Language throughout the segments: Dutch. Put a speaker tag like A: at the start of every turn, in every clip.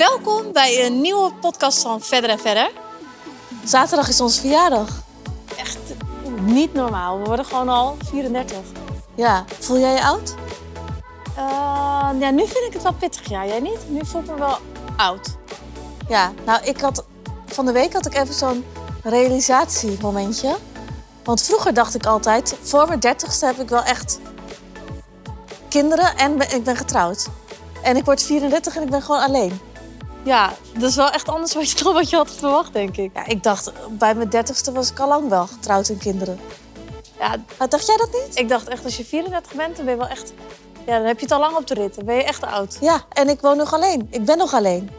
A: Welkom bij een nieuwe podcast van Verder en Verder. Zaterdag is onze verjaardag.
B: Echt niet normaal. We worden gewoon al 34.
A: Ja, voel jij je oud?
B: Uh, ja, nu vind ik het wel pittig. Ja, jij niet? Nu voel ik me wel oud.
A: Ja, nou, ik had van de week had ik even zo'n realisatiemomentje. Want vroeger dacht ik altijd, voor mijn dertigste heb ik wel echt kinderen en ben, ik ben getrouwd. En ik word 34 en ik ben gewoon alleen.
B: Ja, dat is wel echt anders wat je, dan wat je had verwacht, denk ik.
A: Ja, ik dacht, bij mijn dertigste was ik al lang wel getrouwd en kinderen. Ja, maar dacht jij dat niet?
B: Ik dacht echt, als je 34 bent, dan ben je wel echt... Ja, dan heb je het al lang op de rit. Dan ben je echt oud.
A: Ja, en ik woon nog alleen. Ik ben nog alleen.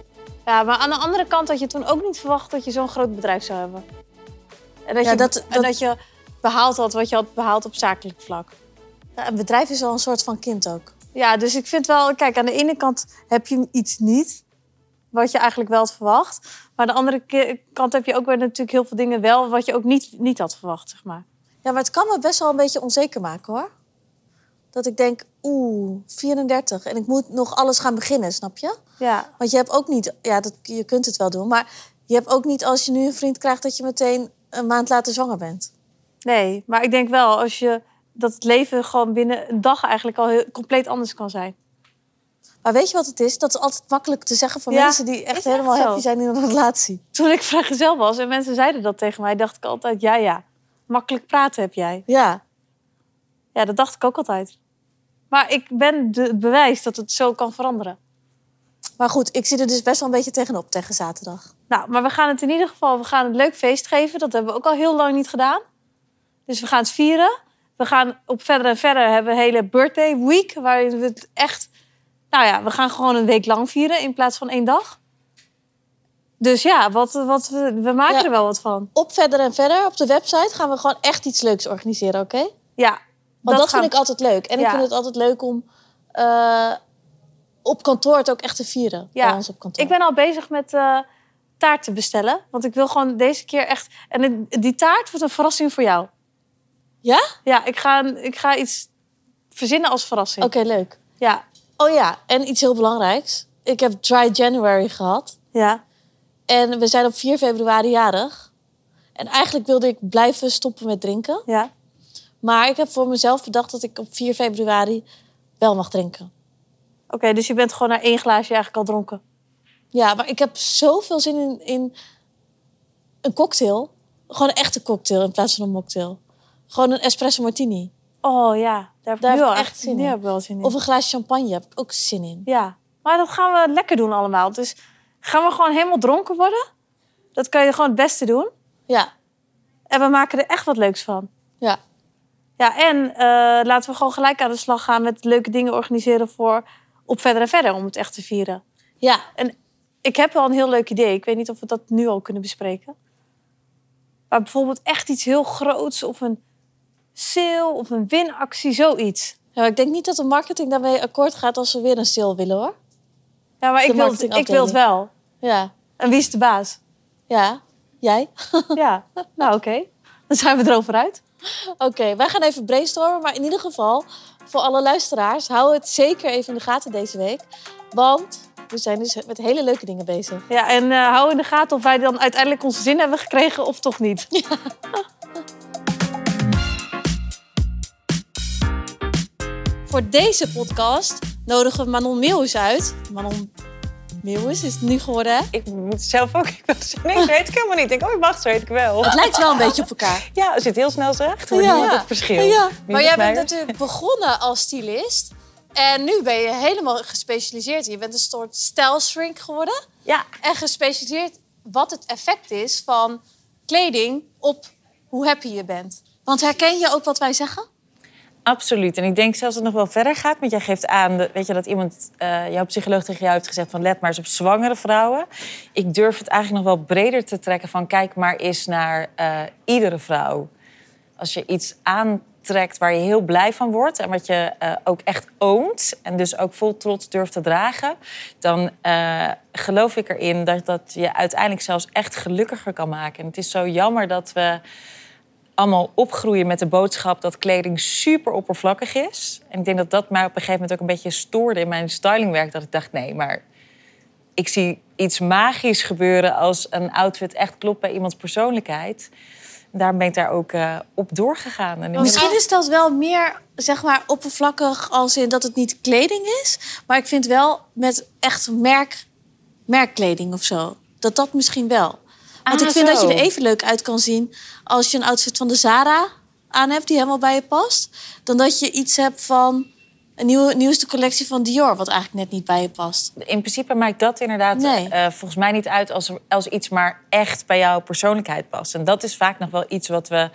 B: Ja, maar aan de andere kant had je toen ook niet verwacht dat je zo'n groot bedrijf zou hebben. En dat,
A: Ja,
B: je,
A: dat-
B: en
A: dat-
B: je behaald had wat je had behaald op zakelijk vlak.
A: Ja, een bedrijf is wel een soort van kind ook.
B: Ja, dus ik vind wel, kijk, aan de ene kant heb je iets niet, wat je eigenlijk wel had verwacht. Maar aan de andere kant heb je ook weer natuurlijk heel veel dingen wel, wat je ook niet, niet had verwacht, zeg maar.
A: Ja, maar het kan me best wel een beetje onzeker maken hoor. Dat ik denk, oeh, 34 en ik moet nog alles gaan beginnen, snap je?
B: Ja,
A: Want je hebt ook niet, ja, dat, je kunt het wel doen, maar je hebt ook niet als je nu een vriend krijgt dat je meteen een maand later zwanger bent.
B: nee, maar ik denk wel als je dat het leven gewoon binnen een dag eigenlijk al heel, compleet anders kan zijn.
A: Maar weet je wat het is? Dat is altijd makkelijk te zeggen voor
B: Ja,
A: mensen die echt helemaal happy zijn in een relatie.
B: Toen ik vrijgezel was en mensen zeiden dat tegen mij, dacht ik altijd, ja, ja, makkelijk praten heb jij.
A: Ja,
B: Ja, dat dacht ik ook altijd. Maar ik ben de, het bewijs dat het zo kan veranderen.
A: maar goed, ik zie er dus best wel een beetje tegenop tegen zaterdag.
B: Nou, maar we gaan het in ieder geval, we gaan een leuk feest geven. Dat hebben we ook al heel lang niet gedaan. Dus we gaan het vieren. We gaan op verder en verder hebben we een hele birthday week. Waarin we het echt, nou ja, we gaan gewoon een week lang vieren in plaats van één dag. Dus ja, wat, wat, we, we maken
A: Ja.
B: er wel wat van.
A: Op verder en verder, op de website gaan we gewoon echt iets leuks organiseren, oké?
B: Ja,
A: Want dat, vind ik altijd leuk. En ik vind het altijd leuk om eh, op kantoor het ook echt te vieren.
B: Ja,
A: Bij ons op kantoor.
B: Ik ben al bezig met eh taart te bestellen. Want ik wil gewoon deze keer echt... En die taart wordt een verrassing voor jou.
A: Ja?
B: Ja, ik ga, ik ga iets verzinnen als verrassing.
A: Oké, leuk.
B: Ja,
A: Oh ja, en iets heel belangrijks. Ik heb Dry January gehad.
B: ja.
A: En we zijn op 4 februari jarig. En eigenlijk wilde ik blijven stoppen met drinken.
B: Ja.
A: Maar ik heb voor mezelf bedacht dat ik op 4 februari wel mag drinken.
B: Oké, dus je bent gewoon na één glaasje eigenlijk al dronken.
A: Ja, maar ik heb zoveel zin in, in een cocktail. Gewoon een echte cocktail in plaats van een mocktail. Gewoon een espresso martini.
B: Oh ja, daar heb ik nu
A: heb echt zin in.
B: heb ik wel zin in.
A: Of een glaasje champagne heb ik ook zin in.
B: Ja, maar dat gaan we lekker doen allemaal. Dus gaan we gewoon helemaal dronken worden? Dat kan je gewoon het beste doen.
A: Ja,
B: En we maken er echt wat leuks van.
A: ja.
B: Ja, en eh, laten we gewoon gelijk aan de slag gaan met leuke dingen organiseren voor op verder en verder om het echt te vieren.
A: Ja,
B: Ik heb wel een heel leuk idee. Ik weet niet of we dat nu al kunnen bespreken. Maar bijvoorbeeld echt iets heel groots of een sale of een winactie, zoiets.
A: Ja, maar ik denk niet dat de marketing daarmee akkoord gaat als we weer een sale willen hoor.
B: Ja, maar
A: De
B: ik wil, het, ik wil het wel.
A: Ja,
B: En wie is de baas?
A: ja. Jij?
B: Ja, nou oké. Dan zijn we erover uit.
A: Oké, wij gaan even brainstormen. Maar in ieder geval, voor alle luisteraars, hou het zeker even in de gaten deze week. Want we zijn dus met hele leuke dingen bezig.
B: Ja, en eh, hou in de gaten of wij dan uiteindelijk onze zin hebben gekregen of toch niet.
A: Voor deze podcast nodigen we Manon Meeuwis uit. Manon Meeuwis is het nu geworden, hè?
C: Ik moet zelf ook. Ik nee, dat weet ik helemaal niet. Ik denk, oh, wacht, zo weet ik wel.
A: Het lijkt wel een beetje op elkaar.
C: Ja, als je het heel snel zegt, hoor je
A: Ja.
C: het verschil.
A: Ja, maar jij bent natuurlijk begonnen als stylist. En nu ben je helemaal gespecialiseerd. Je bent een soort style shrink geworden.
C: Ja,
A: En gespecialiseerd wat het effect is van kleding op hoe happy je bent. Want herken je ook wat wij zeggen?
C: Absoluut. En ik denk zelfs dat het nog wel verder gaat. Want jij geeft aan, weet je, dat iemand, eh, jouw psycholoog tegen jou heeft gezegd van let maar eens op zwangere vrouwen. Ik durf het eigenlijk nog wel breder te trekken van kijk maar eens naar eh, iedere vrouw. Als je iets aantrekt waar je heel blij van wordt en wat je eh, ook echt oont en dus ook vol trots durft te dragen, dan geloof ik erin dat dat je uiteindelijk zelfs echt gelukkiger kan maken. En het is zo jammer dat we allemaal opgroeien met de boodschap dat kleding super oppervlakkig is. En ik denk dat dat mij op een gegeven moment ook een beetje stoorde in mijn stylingwerk. Dat ik dacht, nee, maar ik zie iets magisch gebeuren als een outfit echt klopt bij iemands persoonlijkheid. Daarom ben ik daar ook eh, op doorgegaan. En
A: Misschien is dat wel meer, zeg maar, oppervlakkig als in dat het niet kleding is. Maar ik vind wel met echt merk, merkkleding of zo. Dat dat misschien wel. Want
C: Ah,
A: ik vind dat je er even leuk uit kan zien als je een outfit van de Zara aan hebt die helemaal bij je past. Dan dat je iets hebt van een nieuwe, nieuwste collectie van Dior, wat eigenlijk net niet bij je past.
C: In principe maakt dat inderdaad
A: Nee.
C: eh, volgens mij niet uit als, als iets maar echt bij jouw persoonlijkheid past. En dat is vaak nog wel iets wat we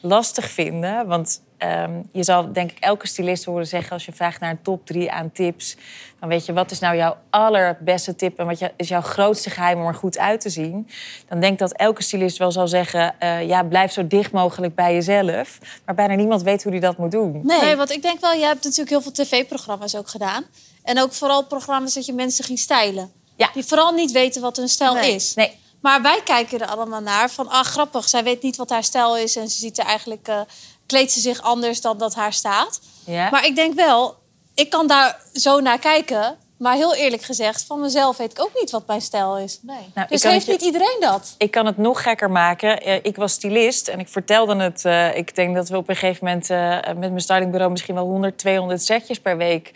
C: lastig vinden. Want ehm, je zal denk ik elke stylist horen zeggen als je vraagt naar een top drie aan tips. Dan weet je, wat is nou jouw allerbeste tip en wat is jouw grootste geheim om er goed uit te zien? Dan denk ik dat elke stylist wel zal zeggen, eh, ja, blijf zo dicht mogelijk bij jezelf. Maar bijna niemand weet hoe die dat moet doen.
A: Nee,
B: Nee, want ik denk wel, je hebt natuurlijk heel veel tv-programma's ook gedaan. En ook vooral programma's dat je mensen ging stylen.
C: Ja.
B: Die vooral niet weten wat hun stijl
A: Nee.
B: is.
C: Nee,
B: Maar wij kijken er allemaal naar van, ah grappig, zij weet niet wat haar stijl is. En ze ziet er eigenlijk, eh, kleedt ze zich anders dan dat haar staat.
C: ja.
B: Maar ik denk wel, ik kan daar zo naar kijken. Maar heel eerlijk gezegd, van mezelf weet ik ook niet wat mijn stijl is.
A: nee.
C: Nou, ik
B: Dus heeft
C: je-
B: niet iedereen dat?
C: Ik kan het nog gekker maken. Eh, Ik was stylist en ik vertelde het. eh, ik denk dat we op een gegeven moment eh, met mijn stylingbureau misschien wel 100, 200 setjes per week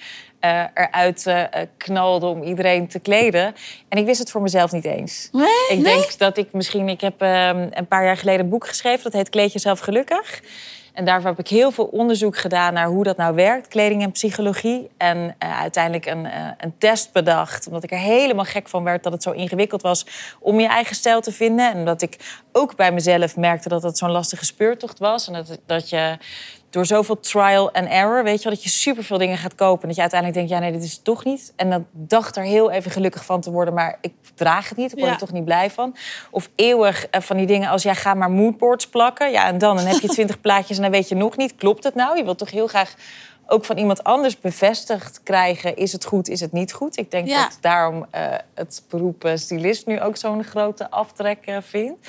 C: eruit knalden om iedereen te kleden. En ik wist het voor mezelf niet eens.
A: Nee?
C: Ik denk dat ik misschien... Ik heb ehm, een paar jaar geleden een boek geschreven. Dat heet Kleed jezelf gelukkig. En daarvoor heb ik heel veel onderzoek gedaan naar hoe dat nou werkt. Kleding en psychologie. En eh, uiteindelijk een, eh, een test bedacht. Omdat ik er helemaal gek van werd dat het zo ingewikkeld was om je eigen stijl te vinden. En dat ik ook bij mezelf merkte dat het zo'n lastige speurtocht was. En dat, dat je door zoveel trial and error, weet je wel, dat je superveel dingen gaat kopen. En dat je uiteindelijk denkt, ja nee, dit is het toch niet. En dan dacht er heel even gelukkig van te worden, maar ik draag het niet. Ik word
B: Ja.
C: er toch niet blij van. Of eeuwig eh, van die dingen als, ja, ga maar moodboards plakken. Ja, en dan, dan heb je twintig plaatjes en dan weet je nog niet, klopt het nou? Je wilt toch heel graag ook van iemand anders bevestigd krijgen, is het goed, is het niet goed? Ik denk
A: Ja.
C: dat daarom eh, het beroep eh, stylist nu ook zo'n grote aftrek eh, vindt.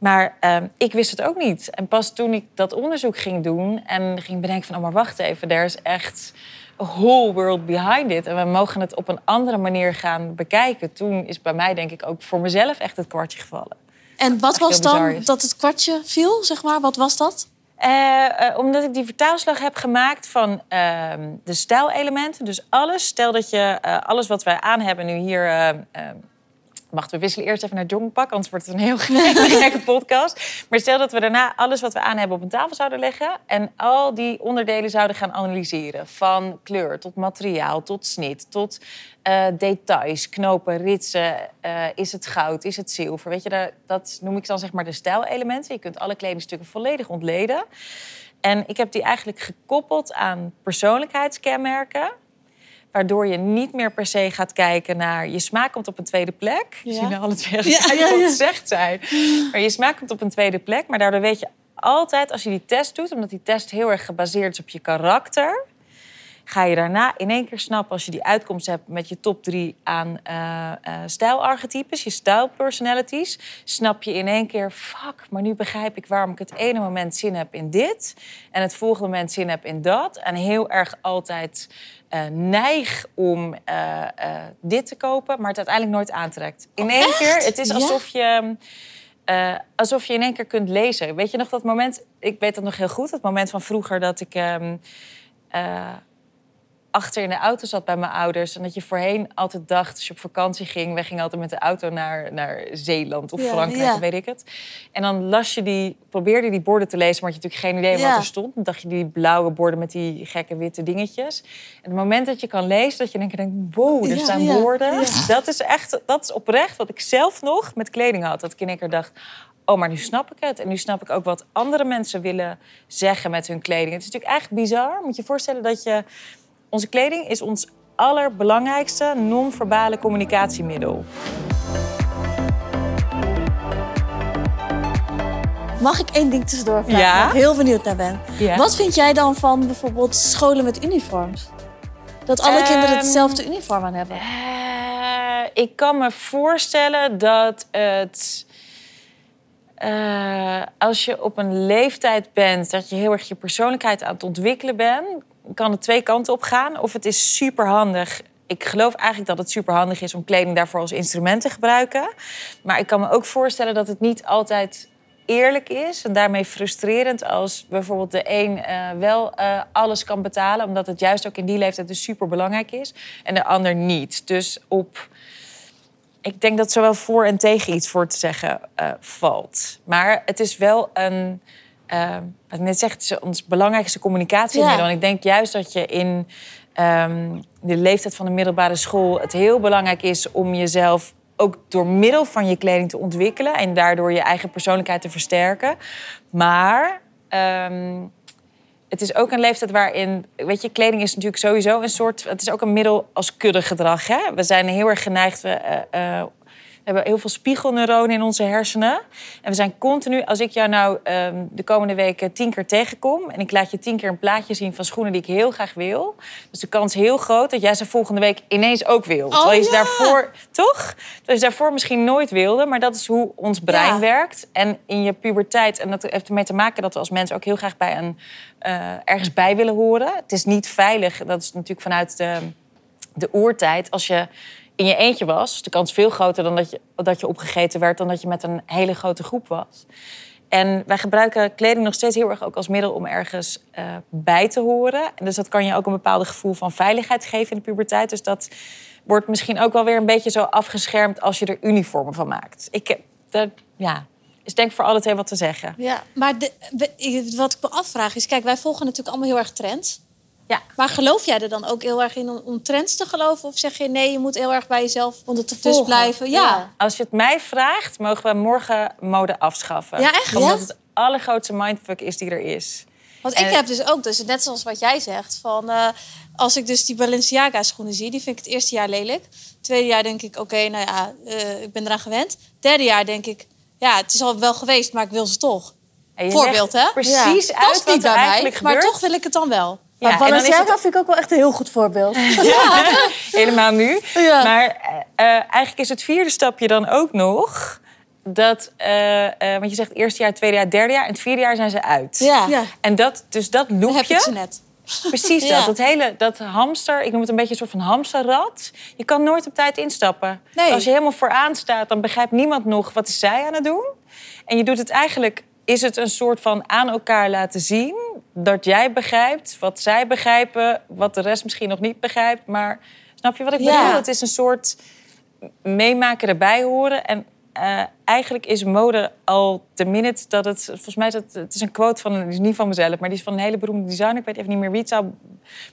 C: Maar ehm, ik wist het ook niet. En pas toen ik dat onderzoek ging doen en ging bedenken van... oh, maar wacht even, er is echt a whole world behind it. En we mogen het op een andere manier gaan bekijken. Toen is bij mij denk ik ook voor mezelf echt het kwartje gevallen.
A: En wat was dan dat het kwartje viel, zeg maar? Wat was dat?
C: Eh, eh, omdat ik die vertaalslag heb gemaakt van ehm, de stijlelementen. Dus alles, stel dat je eh, alles wat wij aan hebben nu hier... Wacht, we wisselen eerst even naar jongpak, anders wordt het een heel gekke podcast. Maar stel dat we daarna alles wat we aan hebben op een tafel zouden leggen... en al die onderdelen zouden gaan analyseren. Van kleur tot materiaal, tot snit, tot eh, details, knopen, ritsen. eh, is het goud, is het zilver? Weet je, daar, dat noem ik dan zeg maar de stijlelementen. Je kunt alle kledingstukken volledig ontleden. En ik heb die eigenlijk gekoppeld aan persoonlijkheidskenmerken. Waardoor je niet meer per se gaat kijken naar... Je smaak komt op een tweede plek.
A: Ja.
C: Zie je alle twee
A: Ja,
C: ja,
A: ja,
C: zegt zijn. Maar je smaak komt op een tweede plek. Maar daardoor weet je altijd, als je die test doet... omdat die test heel erg gebaseerd is op je karakter... ga je daarna in één keer snappen... als je die uitkomst hebt met je top drie aan eh, eh, stijlarchetypes... je stijlpersonalities... snap je in één keer... fuck, maar nu begrijp ik waarom ik het ene moment zin heb in dit... en het volgende moment zin heb in dat. En heel erg altijd eh, neig om dit te kopen... maar het uiteindelijk nooit aantrekt. In één keer, het is alsof je... alsof je in één keer kunt lezen. Weet je nog dat moment? Ik weet dat nog heel goed. Het moment van vroeger dat ik ehm, eh, achter in de auto zat bij mijn ouders. En dat je voorheen altijd dacht, als je op vakantie ging... wij gingen altijd met de auto naar, naar Zeeland of
A: Ja,
C: Frankrijk,
A: ja.
C: weet ik het. En dan las je die, probeerde je die borden te lezen... maar had je natuurlijk geen idee
A: Ja.
C: wat er stond. Dan dacht je die blauwe borden met die gekke witte dingetjes. En het moment dat je kan lezen, dat je denkt... wow, er staan woorden. Dat is echt, dat is oprecht wat ik zelf nog met kleding had. Dat ik in één keer dacht... Oh, maar nu snap ik het. En nu snap ik ook wat andere mensen willen zeggen met hun kleding. Het is natuurlijk echt bizar. Moet je je voorstellen dat je... Onze kleding is ons allerbelangrijkste non-verbale communicatiemiddel.
A: Mag ik één ding tussendoor vragen?
C: Ja?
A: Waar ik heel benieuwd naar ben.
C: Ja.
A: Wat vind jij dan van bijvoorbeeld scholen met uniforms? Dat alle
C: Ehm,
A: kinderen hetzelfde uniform aan hebben.
C: Eh, ik kan me voorstellen dat het. eh, als je op een leeftijd bent dat je heel erg je persoonlijkheid aan het ontwikkelen bent, kan het twee kanten op gaan. Of het is super handig ik geloof eigenlijk dat het superhandig is om kleding daarvoor als instrument te gebruiken. Maar ik kan me ook voorstellen dat het niet altijd eerlijk is en daarmee frustrerend als bijvoorbeeld de een eh, wel eh, alles kan betalen, omdat het juist ook in die leeftijd dus super belangrijk is, en de ander niet. Dus op, ik denk dat zowel voor en tegen iets voor te zeggen eh, valt. Maar het is wel een, wat ik net zeg, het is ons belangrijkste communicatiemiddel.
A: Ja.
C: En ik denk juist dat je in ehm, de leeftijd van de middelbare school het heel belangrijk is om jezelf ook door middel van je kleding te ontwikkelen en daardoor je eigen persoonlijkheid te versterken. Maar ehm, het is ook een leeftijd waarin, weet je, kleding is natuurlijk sowieso een soort, het is ook een middel als kuddegedrag. Hè? We zijn heel erg geneigd, we, eh, eh, hebben heel veel spiegelneuronen in onze hersenen. En we zijn continu, als ik jou nou ehm, de komende weken tien keer tegenkom... en ik laat je tien keer een plaatje zien van schoenen die ik heel graag wil... dus de kans heel groot dat jij ze volgende week ineens ook wil. Terwijl je ze
A: ja.
C: daarvoor, toch? Dat je daarvoor misschien nooit wilde, maar dat is hoe ons brein
A: Ja.
C: werkt. En in je puberteit, en dat heeft ermee te maken dat we als mensen ook heel graag bij een, eh, ergens bij willen horen. Het is niet veilig, dat is natuurlijk vanuit de, de oertijd. Als je in je eentje was, de kans veel groter dan dat je, dat je opgegeten werd... dan dat je met een hele grote groep was. En wij gebruiken kleding nog steeds heel erg ook als middel om ergens eh, bij te horen. En dus dat kan je ook een bepaald gevoel van veiligheid geven in de puberteit. Dus dat wordt misschien ook wel weer een beetje zo afgeschermd als je er uniformen van maakt. Ik dat, ja, is denk voor alle twee wat te zeggen.
A: Ja.
B: Maar de, wat ik me afvraag is, kijk, wij volgen natuurlijk allemaal heel erg trends.
C: Ja.
B: Maar geloof jij er dan ook heel erg in om, om trends te geloven? Of zeg je nee, je moet heel erg bij jezelf
A: het te
B: dus
A: volgen.
B: blijven? Ja.
C: Als je het mij vraagt, mogen we morgen mode afschaffen.
B: Ja, echt?
C: Omdat
B: Ja?
C: het allergrootste mindfuck is die er is.
B: Want ik heb dus ook, dus net zoals wat jij zegt, van eh, als ik dus die Balenciaga schoenen zie, die vind ik het eerste jaar lelijk. Tweede jaar denk ik, oké, nou ja, eh, ik ben eraan gewend. Derde jaar denk ik, ja, het is al wel geweest, maar ik wil ze toch. Voorbeeld, hè?
C: Precies
B: Ja.
C: uit
B: Past
C: wat
B: niet
C: er
B: bij
C: eigenlijk
B: mij, maar toch wil ik het dan wel.
C: Ja,
A: maar
C: en dan is
A: Balenciaga
C: het
A: vind ik ook wel echt een heel goed voorbeeld.
C: helemaal nu.
A: Ja.
C: Maar eh, eh, eigenlijk is het vierde stapje dan ook nog... dat, eh, eh, want je zegt eerste jaar, tweede jaar, derde jaar... en het vierde jaar zijn ze uit.
A: Ja.
B: Ja.
C: En dat, dus dat
B: Dan heb ik ze
C: loopje,
B: net.
C: precies
B: Ja.
C: dat. Dat hele dat hamster, ik noem het een beetje een soort van hamsterrad. Je kan nooit op tijd instappen.
B: Nee.
C: Als je helemaal vooraan staat, dan begrijpt niemand nog wat is zij aan het doen. En je doet het eigenlijk, is het een soort van aan elkaar laten zien... dat jij begrijpt wat zij begrijpen, wat de rest misschien nog niet begrijpt. Maar snap je wat ik
A: Ja.
C: bedoel? Het is een soort meemaken erbij horen. En eh, eigenlijk is mode al de minute dat het... Volgens mij is het, het is een quote van, die is niet van mezelf... maar die is van een hele beroemde designer. Ik weet even niet meer wie het zou...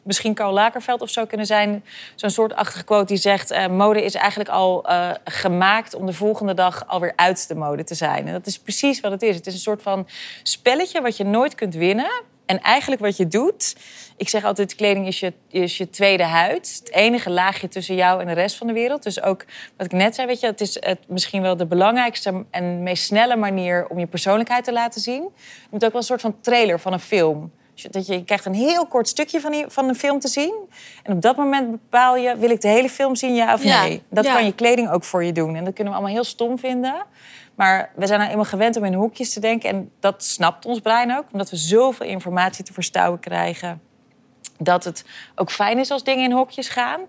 C: Misschien Karl Lagerfeld of zo kunnen zijn. Zo'n soortachtige quote die zegt... eh, mode is eigenlijk al eh, gemaakt om de volgende dag alweer uit de mode te zijn. En dat is precies wat het is. Het is een soort van spelletje wat je nooit kunt winnen... En eigenlijk wat je doet, ik zeg altijd, kleding is je, is je tweede huid. Het enige laagje tussen jou en de rest van de wereld. Dus ook wat ik net zei, weet je, het is het misschien wel de belangrijkste en meest snelle manier om je persoonlijkheid te laten zien. Je moet ook wel een soort van trailer van een film. Dus je- Dat je, je krijgt een heel kort stukje van, die, van een film te zien. En op dat moment bepaal je, wil ik de hele film zien, ja of
B: Ja,
C: nee? Dat
B: ja.
C: kan je kleding ook voor je doen. En dat kunnen we allemaal heel stom vinden. Maar we zijn nou eenmaal gewend om in hoekjes te denken. En dat snapt ons brein ook, omdat we zoveel informatie te verstouwen krijgen. Dat het ook fijn is als dingen in hokjes gaan.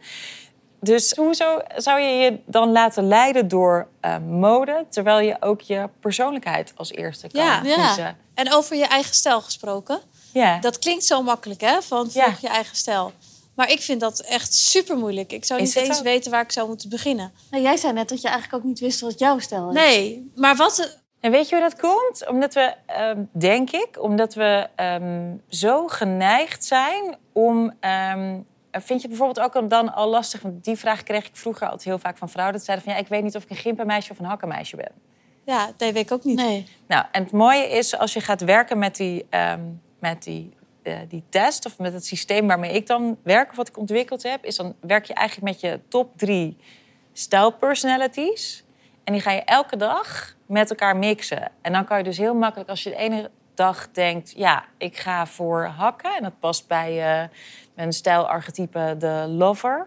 C: Dus hoezo zou je je dan laten leiden door eh, mode... terwijl je ook je persoonlijkheid als eerste kan
B: Ja,
A: ja.
C: kiezen?
B: En over je eigen stijl gesproken.
C: Ja.
B: Dat klinkt zo makkelijk, hè? Van volg
C: Ja.
B: je eigen stijl. Maar ik vind dat echt super moeilijk. Ik zou
C: Is
B: niet eens
C: ook?
B: weten waar ik zou moeten beginnen.
A: Nou, jij zei net dat je eigenlijk ook niet wist wat jouw stijl is.
B: Nee, maar wat...
C: En weet je hoe dat komt? Omdat we, ehm, denk ik, omdat we ehm, zo geneigd zijn om. ehm, vind je het bijvoorbeeld ook dan al lastig? Want die vraag kreeg ik vroeger altijd heel vaak van vrouwen. Dat zeiden van ja, ik weet niet of ik een gimpenmeisje of een hakkenmeisje ben.
B: Ja, dat weet ik ook niet.
A: Nee.
C: Nou, en het mooie is als je gaat werken met die, ehm, met die, eh, die test of met het systeem waarmee ik dan werk of wat ik ontwikkeld heb, is dan werk je eigenlijk met je top drie stijlpersonalities. En die ga je elke dag met elkaar mixen. En dan kan je dus heel makkelijk, als je de ene dag denkt, ja, ik ga voor hakken. En dat past bij eh, mijn stijlarchetype, de lover.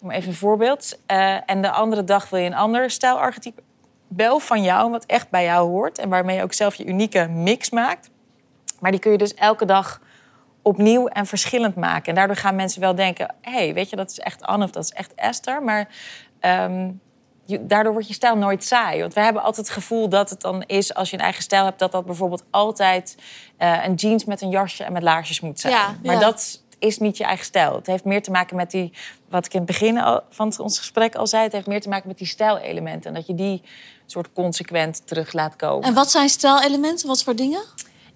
C: Maar even een voorbeeld. Eh, en de andere dag wil je een ander stijlarchetype wel van jou, wat echt bij jou hoort. En waarmee je ook zelf je unieke mix maakt. Maar die kun je dus elke dag opnieuw en verschillend maken. En daardoor gaan mensen wel denken: hé, hey, weet je, dat is echt Anne of dat is echt Esther. Maar ehm, je- daardoor wordt je stijl nooit saai. Want we hebben altijd het gevoel dat het dan is, als je een eigen stijl hebt, dat dat bijvoorbeeld altijd eh, een jeans met een jasje en met laarsjes moet zijn.
B: Ja,
C: maar
A: ja.
C: dat is niet je eigen stijl. Het heeft meer te maken met die, wat ik in het begin al, van ons gesprek al zei, het heeft meer te maken met die stijlelementen. En dat je die soort consequent terug laat komen.
A: En wat zijn stijlelementen? Wat voor dingen?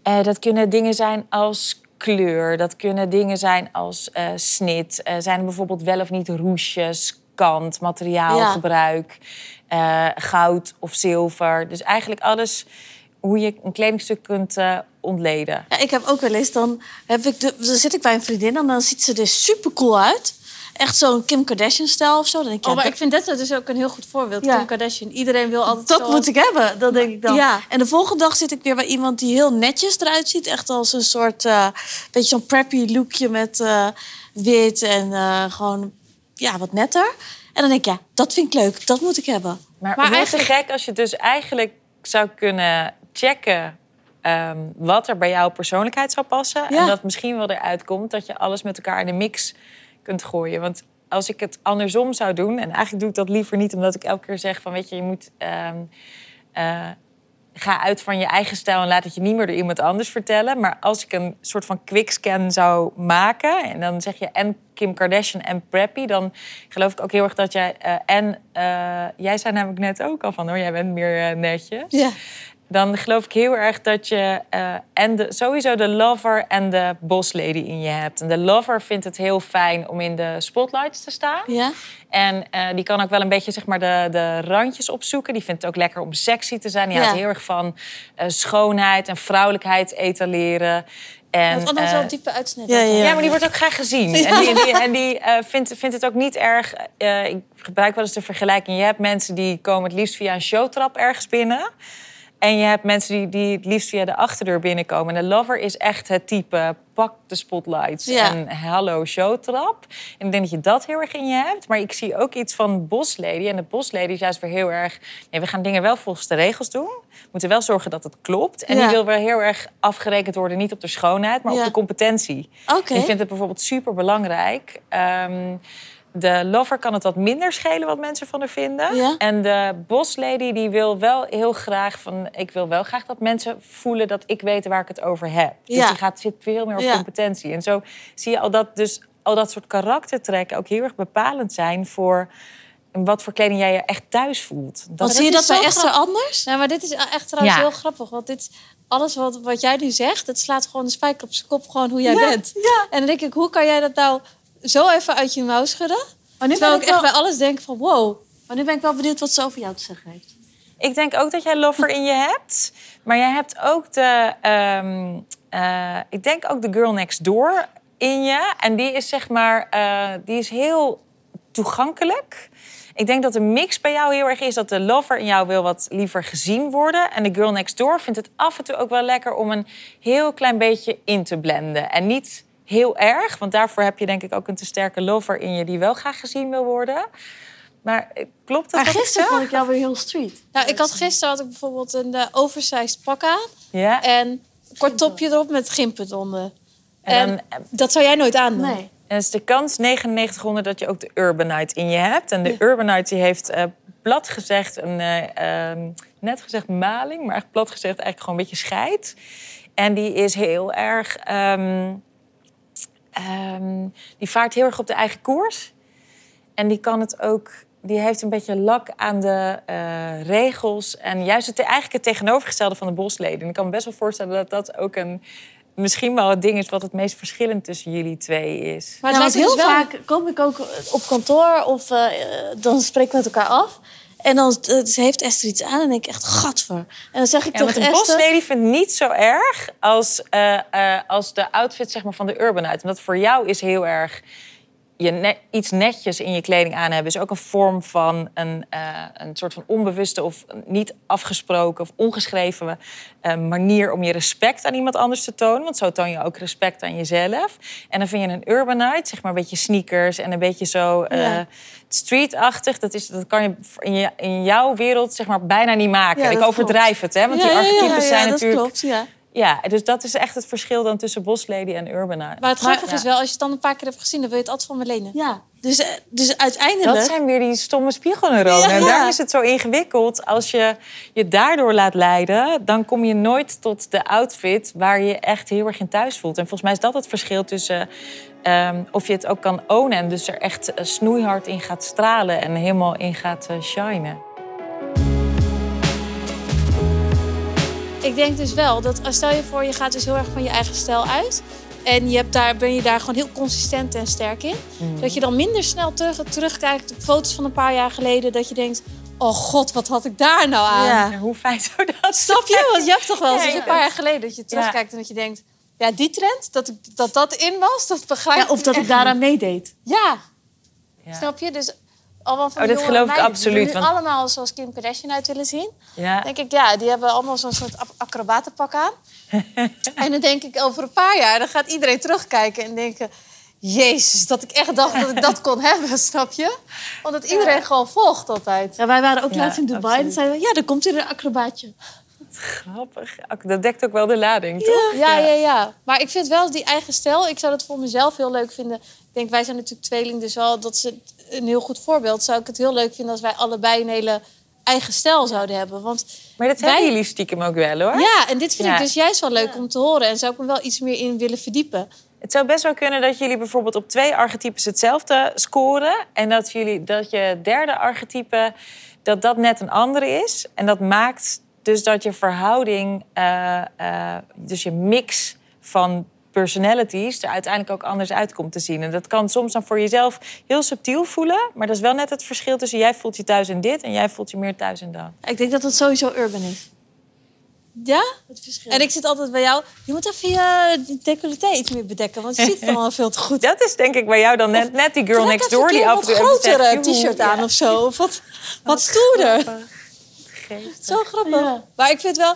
C: Eh, dat kunnen dingen zijn als kleur. Dat kunnen dingen zijn als eh, snit. Eh, zijn er bijvoorbeeld wel of niet roesjes, kant, materiaalgebruik, eh, goud of zilver. Dus eigenlijk alles hoe je een kledingstuk kunt ontleden.
A: Ja, ik heb ook wel eens, dan, heb ik de, dan zit ik bij een vriendin en dan ziet ze er super cool uit. Echt zo'n Kim Kardashian-stijl of zo. Dan denk ik,
B: Oh, maar
A: dat-
B: ik vind dat dus ook een heel goed voorbeeld.
A: Ja.
B: Kim Kardashian. Iedereen wil altijd
A: Dat
B: zo-
A: moet ik hebben, dat denk ik dan.
B: Ja.
A: En de volgende dag zit ik weer bij iemand die heel netjes eruit ziet. Echt als een soort, eh beetje zo'n preppy lookje met eh, wit en eh, gewoon ja, wat netter. En dan denk ik, ja, dat vind ik leuk, dat moet ik hebben.
C: Maar,
B: Maar eigenlijk-
C: te gek als je dus eigenlijk zou kunnen checken ehm, wat er bij jouw persoonlijkheid zou passen.
A: Ja.
C: En dat misschien wel eruit komt dat je alles met elkaar in de mix kunt gooien. Want als ik het andersom zou doen, en eigenlijk doe ik dat liever niet, omdat ik elke keer zeg van weet je, je moet. ehm, eh, Ga uit van je eigen stijl en laat het je niet meer door iemand anders vertellen. Maar als ik een soort van quickscan zou maken... en dan zeg je en Kim Kardashian en Preppy... dan geloof ik ook heel erg dat jij... eh, en eh, jij zei namelijk net ook al van, hoor, jij bent meer netjes.
A: Ja.
C: Dan geloof ik heel erg dat je eh, en de, sowieso de lover en de boss lady in je hebt. En de lover vindt het heel fijn om in de spotlights te staan.
A: Ja?
C: En eh, die kan ook wel een beetje zeg maar, de, de randjes opzoeken. Die vindt het ook lekker om sexy te zijn. Die
A: Ja.
C: houdt heel erg van eh, schoonheid en vrouwelijkheid etaleren. En,
B: Dat is
C: eh,
B: zo'n type uitsnit.
A: ja, ja.
C: ja, maar die wordt ook graag gezien. En die, die, en die eh, vindt, vindt het ook niet erg. eh, ik gebruik wel eens de vergelijking. Je hebt mensen die komen het liefst via een showtrap ergens binnen. En je hebt mensen die, die het liefst via de achterdeur binnenkomen. En de lover is echt het type pak de spotlights
A: Ja.
C: en hallo showtrap. En ik denk dat je dat heel erg in je hebt. Maar ik zie ook iets van boss lady. En de boss lady is juist weer heel erg... Nee, we gaan dingen wel volgens de regels doen. We moeten wel zorgen dat het klopt. En
A: Ja.
C: die wil wel heel erg afgerekend worden. Niet op de schoonheid, maar
A: Ja.
C: op de competentie.
A: Oké.
C: Die vindt het bijvoorbeeld super belangrijk. De lover kan het wat minder schelen wat mensen van haar vinden.
A: Ja.
C: En de boss lady die wil wel heel graag van... Ik wil wel graag dat mensen voelen dat ik weet waar ik het over heb. Dus
A: Ja.
C: die gaat, zit veel meer op
A: Ja.
C: competentie. En zo zie je al dat, dus, al dat soort karaktertrekken ook heel erg bepalend zijn... voor wat voor kleding jij je echt thuis voelt. Dat
A: Want zie je
B: is
A: dat bij
B: zo
A: Esther anders?
B: Ja, maar dit is echt trouwens
C: Ja.
B: heel grappig. Want dit, alles wat, wat jij nu zegt, dat slaat gewoon de spijker op zijn kop. Gewoon hoe jij
A: Ja,
B: bent.
A: ja.
B: En dan denk ik, hoe kan jij dat nou zo even uit je mouw schudden?
A: Maar nu
B: Terwijl
A: ben
B: ik
A: ik
B: echt
A: wel,
B: bij alles denk van, wow.
A: maar nu ben ik wel benieuwd wat ze over jou te zeggen heeft.
C: Ik denk ook dat jij lover in je hebt. Maar jij hebt ook de... ehm, eh, ik denk ook de girl next door in je. En die is zeg maar... eh, die is heel toegankelijk. Ik denk dat de mix bij jou heel erg is dat de lover in jou wil wat liever gezien worden. En de girl next door vindt het af en toe ook wel lekker om een heel klein beetje in te blenden. En niet heel erg, want daarvoor heb je denk ik ook een te sterke lover in je die wel graag gezien wil worden. Maar eh, klopt dat?
A: Maar gisteren vond ik jou weer heel street.
B: Nou, ik had gisteren had ik bijvoorbeeld een uh, oversized pak aan.
C: Ja.
B: En een kort topje erop met gimpen eronder.
C: En
B: En,
C: dan-
B: dat zou jij nooit aandoen.
A: Nee.
C: En is de kans 9900 dat je ook de Urbanite in je hebt. En de Urbanite die heeft eh, plat gezegd, een, eh, ehm, net gezegd maling, maar echt plat gezegd eigenlijk gewoon een beetje scheid. En die is heel erg, ehm, ehm, die vaart heel erg op de eigen koers. En die kan het ook, die heeft een beetje lak aan de eh, regels. En juist het, eigenlijk het tegenovergestelde van de bosleden. En ik kan me best wel voorstellen dat dat ook een, misschien wel het ding is wat het meest verschillend tussen jullie twee is.
B: Maar
A: ja,
B: het
A: want
B: me
A: heel
B: dus wel-
A: vaak kom ik ook op kantoor of eh, dan spreken we met elkaar af. En dan eh, ze heeft Esther iets aan en denk ik echt, gadver. En dan zeg ik
C: Ja,
A: tegen
C: een boslady vindt niet zo erg als, eh, eh, als de outfit zeg maar, van de Urbanite. Omdat voor jou is heel erg je ne- iets netjes in je kleding aan hebben. Is ook een vorm van een, eh, een soort van onbewuste of niet afgesproken of ongeschreven eh, manier om je respect aan iemand anders te tonen. Want zo toon je ook respect aan jezelf. En dan vind je een Urbanite, zeg maar een beetje sneakers en een beetje zo eh,
A: Ja.
C: streetachtig. Dat, is, dat kan je in, je in jouw wereld zeg maar bijna niet maken.
A: Ja,
C: Ik overdrijf het, hè? Want
A: Ja,
C: die archetypes
A: ja,
C: zijn
A: dat
C: natuurlijk
A: klopt, ja.
C: Dus dat is echt het verschil dan tussen Boslady en Urbanite.
B: Maar het grappige
C: ja.
B: is wel, als je het dan een paar keer hebt gezien... dan wil je het altijd van me lenen.
A: Ja, dus, eh, dus uiteindelijk...
C: Dat zijn weer die stomme spiegelneuronen. En
A: Ja.
C: daarom is het zo ingewikkeld. Als je je daardoor laat leiden, dan kom je nooit tot de outfit waar je echt heel erg in thuis voelt. En volgens mij is dat het verschil tussen ehm, of je het ook kan ownen en dus er echt eh, snoeihard in gaat stralen en helemaal in gaat eh, shinen.
B: Ik denk dus wel dat, als stel je voor, je gaat dus heel erg van je eigen stijl uit. En je hebt daar, ben je daar gewoon heel consistent en sterk in. Dat je dan minder snel terug, terugkijkt op foto's van een paar jaar geleden. Dat je denkt, oh god, wat had ik daar nou aan?
A: Ja.
C: Hoe fijn zou dat
B: Snap je? Want je hebt toch wel eens
C: Ja,
B: een paar jaar geleden dat je terugkijkt en dat je denkt... Ja, die trend, dat ik, dat, dat in was, dat begrijp
A: Ja, of dat ik daaraan meedeed.
B: Ja. snap je? Dus allemaal van
C: Oh, dat geloof ik
B: die
C: absoluut,
B: nu
C: want-
B: allemaal zoals Kim Kardashian uit willen zien.
C: Ja.
B: denk ik, ja, die hebben allemaal zo'n soort ac- acrobatenpak aan. en dan denk ik, over een paar jaar, dan gaat iedereen terugkijken en denken... Jezus, dat ik echt dacht dat ik dat kon hebben, snap je? Omdat iedereen gewoon volgt altijd.
A: Ja, wij waren ook
C: Ja,
A: laatst in Dubai. En zeiden we, ja, er komt hier een acrobaatje.
C: Grappig. Dat dekt ook wel de lading, toch?
B: Ja, ja, ja. Maar ik vind wel die eigen stijl. Ik zou dat voor mezelf heel leuk vinden. Ik denk, wij zijn natuurlijk tweeling, dus wel dat is een heel goed voorbeeld. Zou ik het heel leuk vinden als wij allebei een hele eigen stijl zouden hebben. Want
C: Maar dat
B: Wij-
C: hebben jullie stiekem ook wel, hoor.
B: ja, en dit vind
C: Ja.
B: ik dus juist wel leuk om te horen. En zou ik me wel iets meer in willen verdiepen.
C: Het zou best wel kunnen dat jullie bijvoorbeeld op twee archetypes hetzelfde scoren. En dat, jullie, dat je derde archetype, dat dat net een andere is. En dat maakt dus dat je verhouding, eh, eh, dus je mix van personalities er uiteindelijk ook anders uit komt te zien. En dat kan soms dan voor jezelf heel subtiel voelen. Maar dat is wel net het verschil tussen jij voelt je thuis in dit en jij voelt je meer thuis in dat.
A: Ik denk dat het sowieso urban is.
B: Ja?
A: Het verschil.
B: En ik zit altijd bij jou. Je moet even je decolleté iets meer bedekken. Want je ziet het allemaal veel te goed.
C: Dat is denk ik bij jou dan net, net die girl
B: Trek
C: next door
B: een
C: die af en toe
B: wat
C: zegt,
B: grotere t-shirt aan
C: Ja.
B: of zo. Of wat, wat stoerder. Zo grappig.
A: Ja.
B: Maar ik vind wel...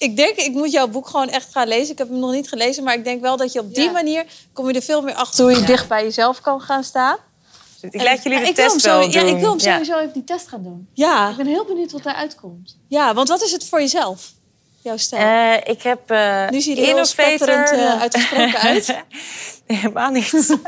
B: Ik denk, ik moet jouw boek gewoon echt gaan lezen. Ik heb hem nog niet gelezen. Maar ik denk wel dat je op die
A: Ja.
B: manier... kom je er veel meer achter hoe je
C: Ja.
B: dicht bij jezelf kan gaan staan.
C: Ik laat jullie de
A: ik wil hem
C: test
A: zo-
C: wel doen.
A: Ja, ik wil hem
C: Ja.
A: sowieso even die test gaan doen.
B: Ja,
A: Ik ben heel benieuwd wat daaruit komt.
B: ja want wat is het voor jezelf? Jouw stijl.
C: Eh, ik heb eh
B: nu zie je er heel spetterend uh, uitgesproken uit.
C: Helemaal niet.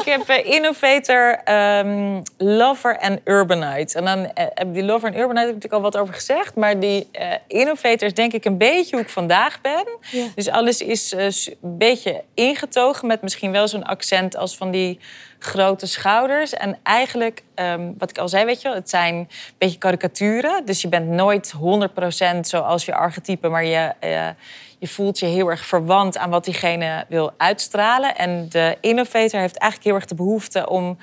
C: ik heb eh, Innovator, ehm, Lover en Urbanite. En dan eh, heb die Lover en Urbanite heb ik natuurlijk al wat over gezegd. Maar die eh, Innovator is denk ik een beetje hoe ik vandaag ben.
B: Ja.
C: Dus alles is een beetje ingetogen met misschien wel zo'n accent als van die grote schouders. En eigenlijk, ehm, wat ik al zei, weet je wel, het zijn een beetje karikaturen. Dus je bent nooit 100% zoals je archetype, maar je, eh, je voelt je heel erg verwant aan wat diegene wil uitstralen. En de innovator heeft eigenlijk heel erg de behoefte om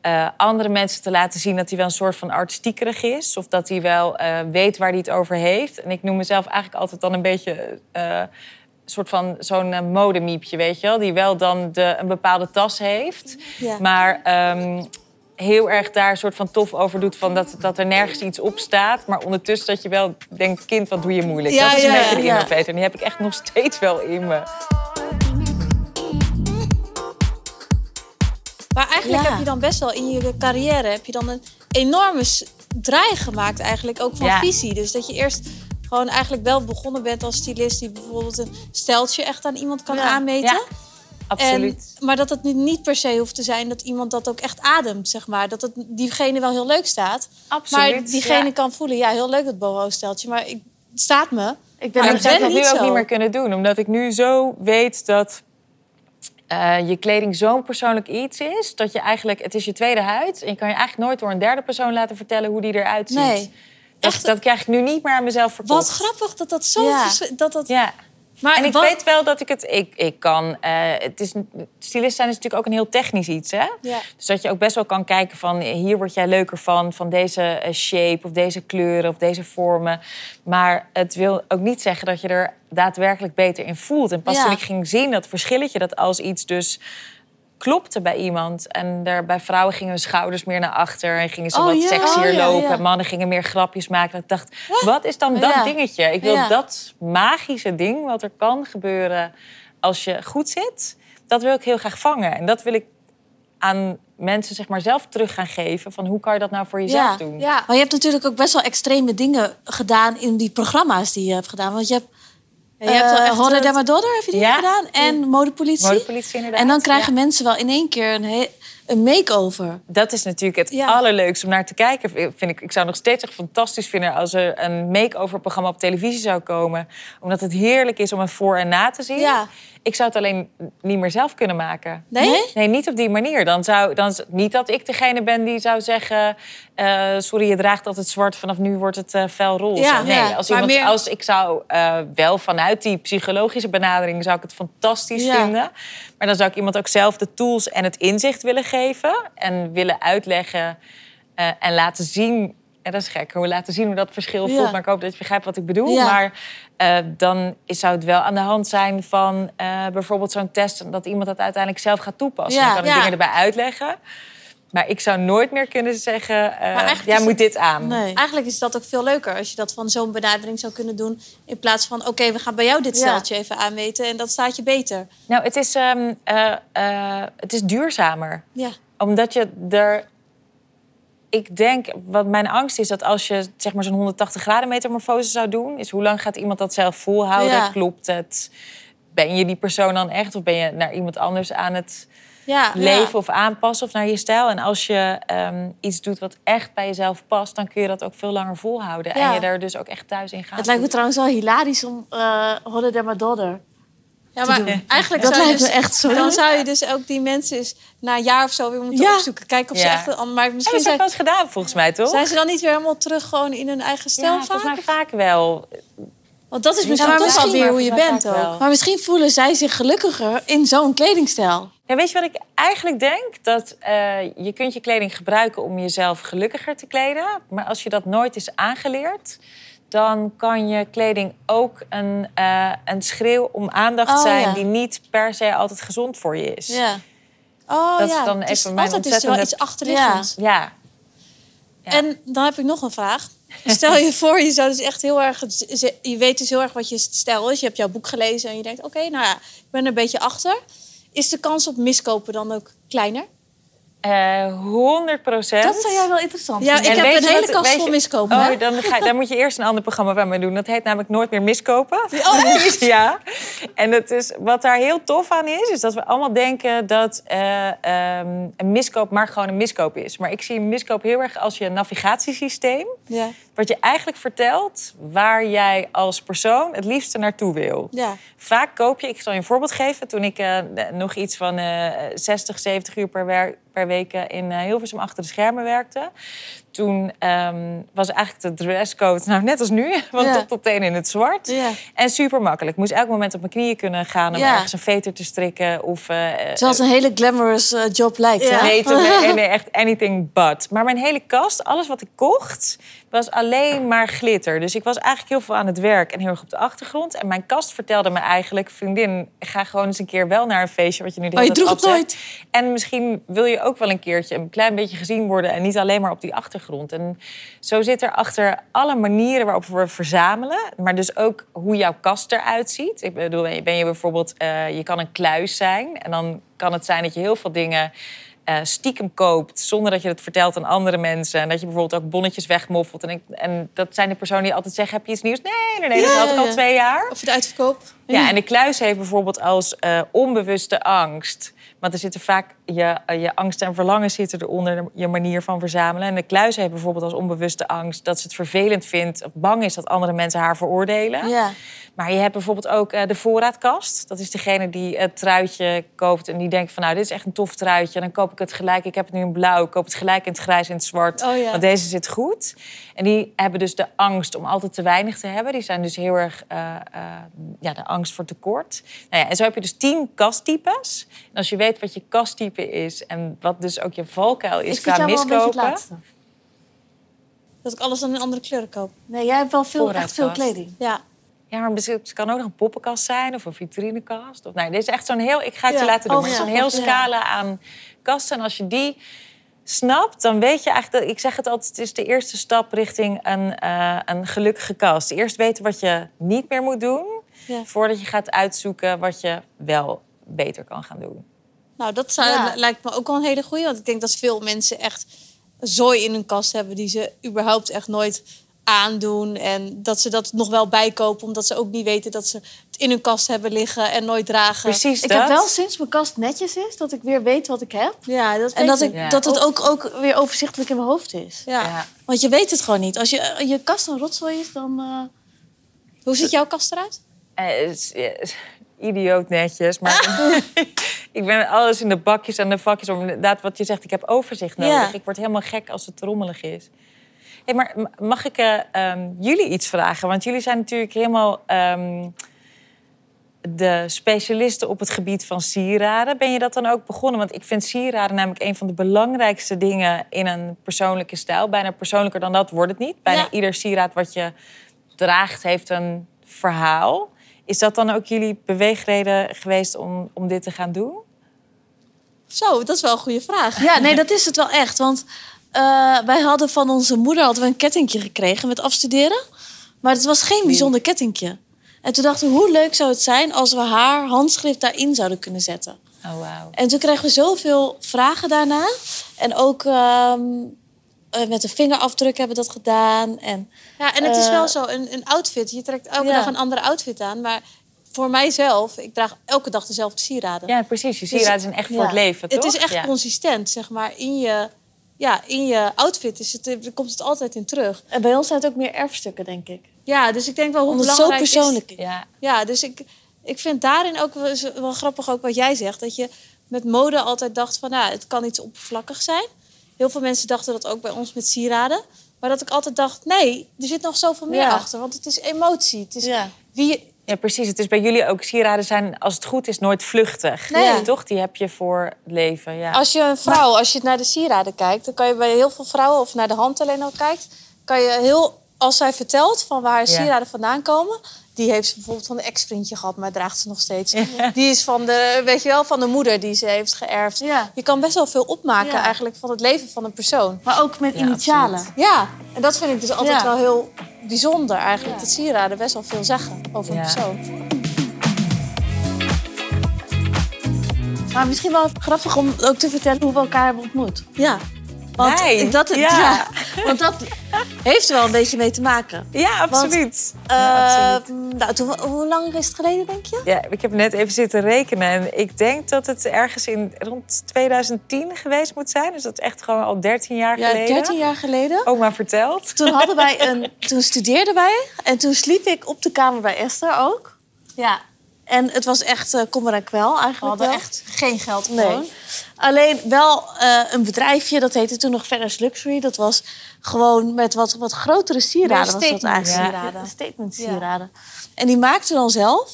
C: eh, andere mensen te laten zien dat hij wel een soort van artistiekerig is. Of dat hij wel eh, weet waar hij het over heeft. En ik noem mezelf eigenlijk altijd dan een beetje. een soort van zo'n modemiepje, weet je wel. Die wel dan de, een bepaalde tas heeft.
B: Ja.
C: Maar ehm, heel erg daar een soort van tof over doet... Van dat, dat er nergens iets op staat. Maar ondertussen dat je wel denkt... kind, wat doe je moeilijk?
B: Ja,
C: dat is een
B: ja,
C: beetje de
B: ja.
C: innovator. En die heb ik echt nog steeds wel in me.
B: Maar eigenlijk heb je dan best wel in je carrière... heb je dan een enorme draai gemaakt eigenlijk, ook van visie. Dus dat je eerst gewoon eigenlijk wel begonnen bent als stylist... die bijvoorbeeld een steltje echt aan iemand kan aanmeten.
C: Absoluut.
B: En, maar dat het nu niet per se hoeft te zijn dat iemand dat ook echt ademt, zeg maar. Dat het diegene wel heel leuk staat.
C: Absoluut,
B: Maar diegene
C: ja.
B: kan voelen, ja, heel leuk dat boho-steltje. Maar ik, het staat me.
A: Ik ben
B: Maar
C: ik
B: ben
C: dat nu ook niet meer kunnen doen. Omdat ik nu zo weet dat eh, je kleding zo'n persoonlijk iets is... dat je eigenlijk... Het is je tweede huid. En je kan je eigenlijk nooit door een derde persoon laten vertellen... hoe die eruit ziet.
B: Nee.
C: Dat,
B: Echt?
C: dat krijg ik nu niet meer aan mezelf verkocht.
B: Wat grappig dat dat zo...
A: Ja.
B: Dat dat,
C: Ja.
B: Maar
C: En ik
B: wat-
C: weet wel dat ik het... Ik, ik kan... eh, het is, stylist zijn is natuurlijk ook een heel technisch iets, hè?
B: Ja.
C: Dus dat je ook best wel kan kijken van... eh, hier word jij leuker van, van deze eh, shape... of deze kleuren of deze vormen. Maar het wil ook niet zeggen dat je er daadwerkelijk beter in voelt. En pas
B: Ja.
C: toen ik ging zien dat verschilletje... dat als iets dus klopte bij iemand. En er, bij vrouwen gingen hun schouders meer naar achter... en gingen ze
A: Oh,
C: wat
A: ja.
C: sexier
A: Oh,
C: lopen.
A: ja.
C: Mannen gingen meer grapjes maken. Dat ik dacht, wat is dan dat
A: Ja.
C: dingetje? Ik wil
A: Ja.
C: dat magische ding wat er kan gebeuren als je goed zit... dat wil ik heel graag vangen. En dat wil ik aan mensen zeg maar zelf terug gaan geven. Van hoe kan je dat nou voor jezelf
A: Ja,
C: doen?
B: Ja.
A: Maar je hebt natuurlijk ook best wel extreme dingen gedaan in die programma's die je hebt gedaan. Want je hebt
B: Ja, je hebt wel
A: Eh,
B: echt,
A: Rodder
B: eh,
A: Dermadodder heb je die
C: Ja.
A: gedaan. En modepolitie.
C: Modepolitie inderdaad.
A: En dan krijgen
C: Ja.
A: mensen wel in één keer een, he- een make-over.
C: Dat is natuurlijk het
A: Ja.
C: allerleukste om naar te kijken. Vind ik, ik zou nog steeds echt fantastisch vinden als er een make-over programma op televisie zou komen. Omdat het heerlijk is om het voor en na te zien.
A: Ja.
C: Ik zou het alleen niet meer zelf kunnen maken.
A: Nee? Nee?
C: Nee, niet op die manier. Dan zou, dan, niet dat ik degene ben die zou zeggen... eh, sorry, je draagt altijd zwart, vanaf nu wordt het eh fel roze.
A: Ja,
C: nee,
A: ja.
C: als, iemand,
B: meer-
C: als ik zou eh, wel vanuit die psychologische benadering... zou ik het fantastisch
A: Ja.
C: vinden. Maar dan zou ik iemand ook zelf de tools en het inzicht willen geven... en willen uitleggen eh, en laten zien... En dat is gek, hoe laten zien hoe dat verschil
A: Ja.
C: voelt. Maar ik hoop dat je begrijpt wat ik bedoel.
A: Ja.
C: Maar eh, dan is, zou het wel aan de hand zijn van eh, bijvoorbeeld zo'n test... en dat iemand dat uiteindelijk zelf gaat toepassen.
A: Ja,
C: Dan kan ik dingen erbij uitleggen. Maar ik zou nooit meer kunnen zeggen... eh, jij moet
B: het-
C: dit aan.
A: Nee.
B: Eigenlijk is dat ook veel leuker als je dat van zo'n benadering zou kunnen doen. In plaats van, oké, we gaan bij jou dit
A: Ja.
B: steltje even aanmeten en dat staat je beter.
C: Nou, het is, ehm, eh, eh, het is duurzamer.
B: Ja.
C: Omdat je er... Ik denk, wat mijn angst is, dat als je zeg maar zo'n 180 graden metamorfose zou doen... is hoe lang gaat iemand dat zelf volhouden?
A: Ja.
C: Klopt het? Ben je die persoon dan echt? Of ben je naar iemand anders aan het
B: Ja,
C: leven of aanpassen of naar je stijl? En als je ehm, iets doet wat echt bij jezelf past... dan kun je dat ook veel langer volhouden.
A: Ja.
C: En je er dus ook echt thuis in gaan.
A: Het lijkt me trouwens wel hilarisch om uh, Rodder Dermadodder.
B: Ja, maar
A: doen.
B: eigenlijk
A: Dat
B: zou je
A: lijkt me
B: dus-
A: echt zo
B: Dan
A: leuk.
B: zou je dus ook die mensen eens na een jaar of zo weer moeten
A: Ja.
B: opzoeken. Kijken of ze
C: Ja.
B: echt... een Maar
C: Ja,
B: misschien
C: dat
B: zijn,
C: wel eens gedaan, volgens mij, toch?
B: zijn ze dan niet weer helemaal terug gewoon in hun eigen stijl
C: ja,
B: vaak?
C: volgens mij vaak wel.
B: Want dat is
C: Ja,
B: misschien
A: maar
B: toch
A: misschien-
B: alweer hoe je bent
C: wel.
B: ook.
A: Maar misschien voelen zij zich gelukkiger in zo'n kledingstijl.
C: Ja, weet je wat ik eigenlijk denk? Dat eh, je kunt je kleding gebruiken om jezelf gelukkiger te kleden. Maar als je dat nooit is aangeleerd... dan kan je kleding ook een, eh, een schreeuw om aandacht
A: Oh,
C: zijn...
A: ja.
C: die niet per se altijd gezond voor je is.
A: Ja.
B: Oh
C: Dat is dan even mijn
B: altijd is er wel iets achterliggends.
C: Ja. Ja.
B: En dan heb ik nog een vraag. Stel je voor, je zou dus echt heel erg... Je weet dus heel erg wat je stijl is. Je hebt jouw boek gelezen en je denkt... Oké, nou ja, ik ben er een beetje achter. Is de kans op miskopen dan ook kleiner?
C: Eh 100 procent.
A: Dat zou jij wel interessant
B: Ja,
A: vinden.
B: ik
C: En
B: heb
C: weet
B: een hele kast vol miskopen.
C: Oh, dan, ga, dan moet je eerst een ander programma van mij doen. Dat heet namelijk Nooit meer miskopen.
B: Oh, echt?
C: Ja. En dat is, wat daar heel tof aan is, is dat we allemaal denken dat eh, ehm, een miskoop maar gewoon een miskoop is. Maar ik zie een miskoop heel erg als je navigatiesysteem.
B: Ja,
C: Wat je eigenlijk vertelt waar jij als persoon het liefste naartoe wil.
B: ja.
C: Vaak koop je, ik zal je een voorbeeld geven. Toen ik eh, nog iets van eh 60, 70 uur per, wer- per week eh, in eh, Hilversum achter de schermen werkte. Toen ehm, was eigenlijk de dresscode, nou net als nu, van
A: Ja.
C: top tot teen in het zwart.
A: Ja.
C: En super makkelijk. Ik moest elk moment op mijn knieën kunnen gaan om ergens een veter te strikken. Of, eh,
A: het een hele glamorous eh, job lijkt,
B: Ja.
C: nee, nee, echt anything but. Maar mijn hele kast, alles wat ik kocht, was alleen maar glitter. Dus ik was eigenlijk heel veel aan het werk en heel erg op de achtergrond. En mijn kast vertelde me eigenlijk... vriendin, ga gewoon eens een keer wel naar een feestje... wat je nu de
A: Oh, je
C: hele
A: droeg het.
C: En misschien wil je ook wel een keertje een klein beetje gezien worden... en niet alleen maar op die achtergrond. En zo zit er achter alle manieren waarop we verzamelen... maar dus ook hoe jouw kast eruit ziet. Ik bedoel, ben je- ben je bijvoorbeeld... eh, je kan een kluis zijn en dan kan het zijn dat je heel veel dingen eh, stiekem koopt zonder dat je het vertelt aan andere mensen. En dat je bijvoorbeeld ook bonnetjes wegmoffelt. En, ik, en dat zijn de personen die altijd zeggen: Heb je iets nieuws? Nee, nee, nee, dat had ik al twee jaar.
B: Of het uitverkoop.
C: Ja, en de kluis heeft bijvoorbeeld als eh, onbewuste angst. Want er zitten vaak je, eh, je angst en verlangen zitten eronder je manier van verzamelen. En de kluis heeft bijvoorbeeld als onbewuste angst dat ze het vervelend vindt of bang is dat andere mensen haar veroordelen.
A: Ja.
C: Maar je hebt bijvoorbeeld ook eh, de voorraadkast. Dat is degene die het truitje koopt en die denkt van nou, dit is echt een tof truitje. Dan koop ik het gelijk. Ik heb het nu in blauw. Ik koop het gelijk in het grijs en het zwart.
B: Oh ja.
C: Want deze zit goed. En die hebben dus de angst om altijd te weinig te hebben. Die zijn dus heel erg ja, de angst voor tekort. Nou ja, en zo heb je dus tien kasttypes. En als je weet wat je kasttype is en wat dus ook je valkuil is
A: vind
C: qua
A: jou wel een beetje het
C: miskopen.
B: Dat ik alles dan in andere kleuren koop.
A: Nee, jij hebt wel veel, echt veel kleding.
B: Ja.
C: Ja, maar het kan ook nog een poppenkast zijn of een vitrinekast. Of, nee, dit is echt zo'n heel, ik ga het je
B: Ja.
C: laten doen,
A: Oh,
C: is
A: ja.
C: zo'n heel scala aan kasten. En als je die snapt, dan weet je eigenlijk, dat, ik zeg het altijd, het is de eerste stap richting een, eh, een gelukkige kast. Eerst weten wat je niet meer moet doen,
B: Ja.
C: voordat je gaat uitzoeken wat je wel beter kan gaan doen.
B: Nou, dat zou,
A: Ja.
B: lijkt me ook wel een hele goeie. Want ik denk dat veel mensen echt zooi in hun kast hebben... die ze überhaupt echt nooit aandoen. En dat ze dat nog wel bijkopen, omdat ze ook niet weten dat ze het in hun kast hebben liggen en nooit dragen.
C: Precies
A: Ik
C: dat.
A: heb wel sinds mijn kast netjes is, dat ik weer weet wat ik heb.
B: Ja, dat
A: En dat,
B: ik.
A: ik,
C: Ja.
A: dat het ook, ook weer overzichtelijk in mijn hoofd is.
B: Ja.
C: Ja.
B: want je weet het gewoon niet. Als je,
A: Je kast een rotzooi is, dan... eh,
B: hoe ziet jouw kast eruit?
C: Eh, is- is idioot netjes. Maar ik ben alles in de bakjes en de vakjes. Om inderdaad, wat je zegt, ik heb overzicht nodig.
B: Ja.
C: Ik word helemaal gek als het rommelig is. Hey, maar mag ik eh, ehm, jullie iets vragen? Want jullie zijn natuurlijk helemaal ehm, de specialisten op het gebied van sieraden. Ben je dat dan ook begonnen? Want ik vind sieraden namelijk een van de belangrijkste dingen in een persoonlijke stijl. Bijna persoonlijker dan dat wordt het niet. Bijna
B: Ja.
C: ieder sieraad wat je draagt heeft een verhaal. Is dat dan ook jullie beweegreden geweest om, om dit te gaan doen?
B: Zo, dat is wel een goede vraag.
A: Ja, nee, dat is het wel echt. Want eh, wij hadden van onze moeder hadden we een kettingje gekregen met afstuderen. Maar het was geen bijzonder kettingje. En toen dachten we, hoe leuk zou het zijn als we haar handschrift daarin zouden kunnen zetten.
C: Oh, wauw.
A: En toen kregen we zoveel vragen daarna. En ook ehm, eh, met de vingerafdruk hebben we dat gedaan. En
B: Ja, en het is
A: Eh,
B: wel zo, een, een outfit. Je trekt elke
A: Ja.
B: dag een andere outfit aan. Maar voor mijzelf, ik draag elke dag dezelfde sieraden.
C: Ja, precies. Je sieraden zijn echt voor
A: ja.
C: het leven, toch?
B: het is echt
C: Ja.
B: consistent, zeg maar. In je, ja, in je outfit is het, er komt het altijd in terug.
A: En bij ons zijn het ook meer erfstukken, denk ik.
B: Ja, dus ik denk wel hoe
A: Omdat het zo
B: belangrijk
A: persoonlijk is.
C: Ja,
B: Ja, dus ik, ik vind daarin ook wel, wel grappig ook wat jij zegt. Dat je met mode altijd dacht van, nou, het kan iets oppervlakkig zijn. Heel veel mensen dachten dat ook bij ons met sieraden. Maar dat ik altijd dacht, nee, er zit nog zoveel meer
A: Ja.
B: achter. Want het is emotie. Het is
A: Ja.
B: wie
C: ja, precies. Het is bij jullie ook. Sieraden zijn, als het goed is, nooit vluchtig.
B: Nee.
C: Ja, toch? Die heb je voor het leven. Ja.
B: Als je een vrouw, als je naar de sieraden kijkt, dan kan je bij heel veel vrouwen, of naar de hand alleen al kijkt, kan je heel, als zij vertelt van waar sieraden vandaan komen, die heeft ze bijvoorbeeld van een ex-vriendje gehad, maar draagt ze nog steeds. Die is van de, weet je wel, van de moeder die ze heeft geërfd.
A: Ja.
B: Je kan best wel veel opmaken
A: Ja.
B: eigenlijk van het leven van een persoon.
A: Maar ook met
C: Ja,
A: initialen.
C: absoluut.
B: Ja, en dat vind ik dus altijd
A: Ja.
B: wel heel bijzonder eigenlijk.
A: Ja.
B: Dat sieraden best wel veel zeggen over een persoon.
A: Maar misschien wel grappig om ook te vertellen hoe we elkaar hebben ontmoet.
B: Ja,
A: Want
C: Nee,
A: dat,
C: ja.
A: ja. want dat heeft er wel een beetje mee te maken.
C: Ja, absoluut.
A: Eh,
C: Ja, absoluut.
A: nou, toen, hoe lang is het geleden, denk je?
C: Ja, ik heb net even zitten rekenen. En ik denk dat het ergens in rond 2010 geweest moet zijn. Dus dat is echt gewoon al 13 jaar
A: Ja,
C: geleden.
A: 13 jaar geleden.
C: Oma verteld.
A: Toen, hadden wij een, toen studeerden wij en toen sliep ik op de kamer bij Esther ook.
B: ja.
A: En het was echt eh kommer en kwel
B: we
A: eigenlijk
B: hadden
A: wel.
B: echt geen geld
A: Nee.
B: gewoon.
A: Alleen wel eh, een bedrijfje, dat heette toen nog Ferris Luxury. Dat was gewoon met wat, wat grotere sieraden. Was dat eigenlijk.
B: sieraden.
A: Ja, statement sieraden. En die maakte dan zelf.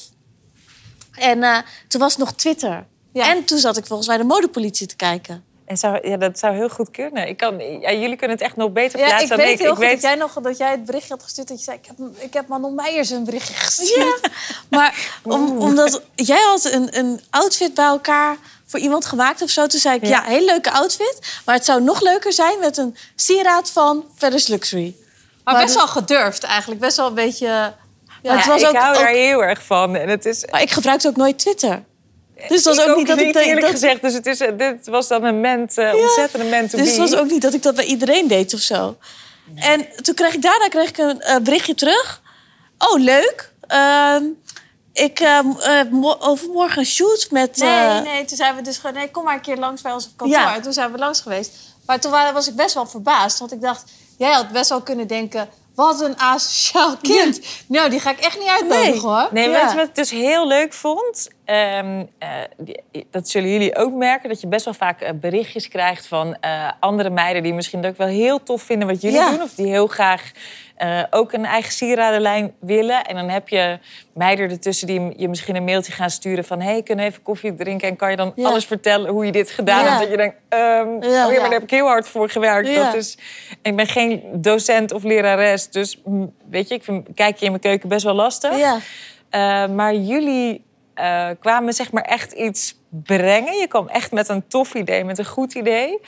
A: En eh, toen was nog Twitter.
B: Ja.
A: En toen zat ik volgens mij de modepolitie te kijken.
C: En zou, ja, dat zou heel goed kunnen. Ik kan, ja, jullie kunnen het echt nog beter
B: Ja,
C: plaatsen
B: ik
C: dan
B: weet
C: ik.
B: heel
C: ik
B: goed
C: weet,
B: dat jij nog dat jij het berichtje had gestuurd. Dat je zei, ik heb, ik heb Manon Meijers een berichtje gestuurd.
A: Ja, maar om, omdat jij had een, een outfit bij elkaar voor iemand gemaakt of zo. Toen zei ik, ja.
C: Ja.
A: heel leuke outfit. Maar het zou nog leuker zijn met een sieraad van Ferris Luxury.
B: Maar,
A: Maar
B: best wel gedurfd eigenlijk. Best wel een beetje... Ja,
A: het
C: Ja,
A: was
C: ik
A: ook-
C: hou
A: ook-
C: daar heel erg van. En het is,
A: Maar ik gebruikte ook nooit Twitter. Dus het was
C: ik
A: ook, niet dat ik dat-
C: eerlijk
A: dat,
C: gezegd. Dus het is, dit was dan een ment, eh, ontzettende ment
A: Dus het was ook niet dat ik dat bij iedereen deed of zo. En toen kreeg ik daarna kreeg ik een eh, berichtje terug. Oh, leuk. Ehm, ik uh, overmorgen een shoot met...
B: Nee,
A: eh,
B: nee, toen zijn we dus gewoon... Nee, kom maar een keer langs bij ons op kantoor.
A: Ja.
B: En toen zijn we langs geweest. Maar toen wa- was ik best wel verbaasd. Want ik dacht, jij had best wel kunnen denken... Wat een asociaal kind. Nou, die ga ik echt niet uitnodigen,
A: Nee.
B: hoor.
C: Nee,
A: Ja.
C: weet je wat ik dus heel leuk vond? Ehm, eh, dat zullen jullie ook merken. Dat je best wel vaak eh, berichtjes krijgt van eh, andere meiden... die misschien ook wel heel tof vinden wat jullie
A: Ja.
C: doen. Of die heel graag eh, ook een eigen sieradenlijn willen. En dan heb je meiden ertussen die je misschien een mailtje gaan sturen... van hey, kunnen we even koffie drinken? En kan je dan
A: Ja.
C: alles vertellen hoe je dit gedaan
A: Ja.
C: hebt? Dat je denkt, ehm,
A: Ja.
C: oh ja, maar daar heb ik heel hard voor gewerkt. Dat is, ik ben geen docent of lerares. Dus mm, weet je, ik vind kijkje in mijn keuken best wel lastig.
A: ja.
C: Uh, maar jullie uh, kwamen zeg maar echt iets brengen. Je kwam echt met een tof idee, met een goed idee.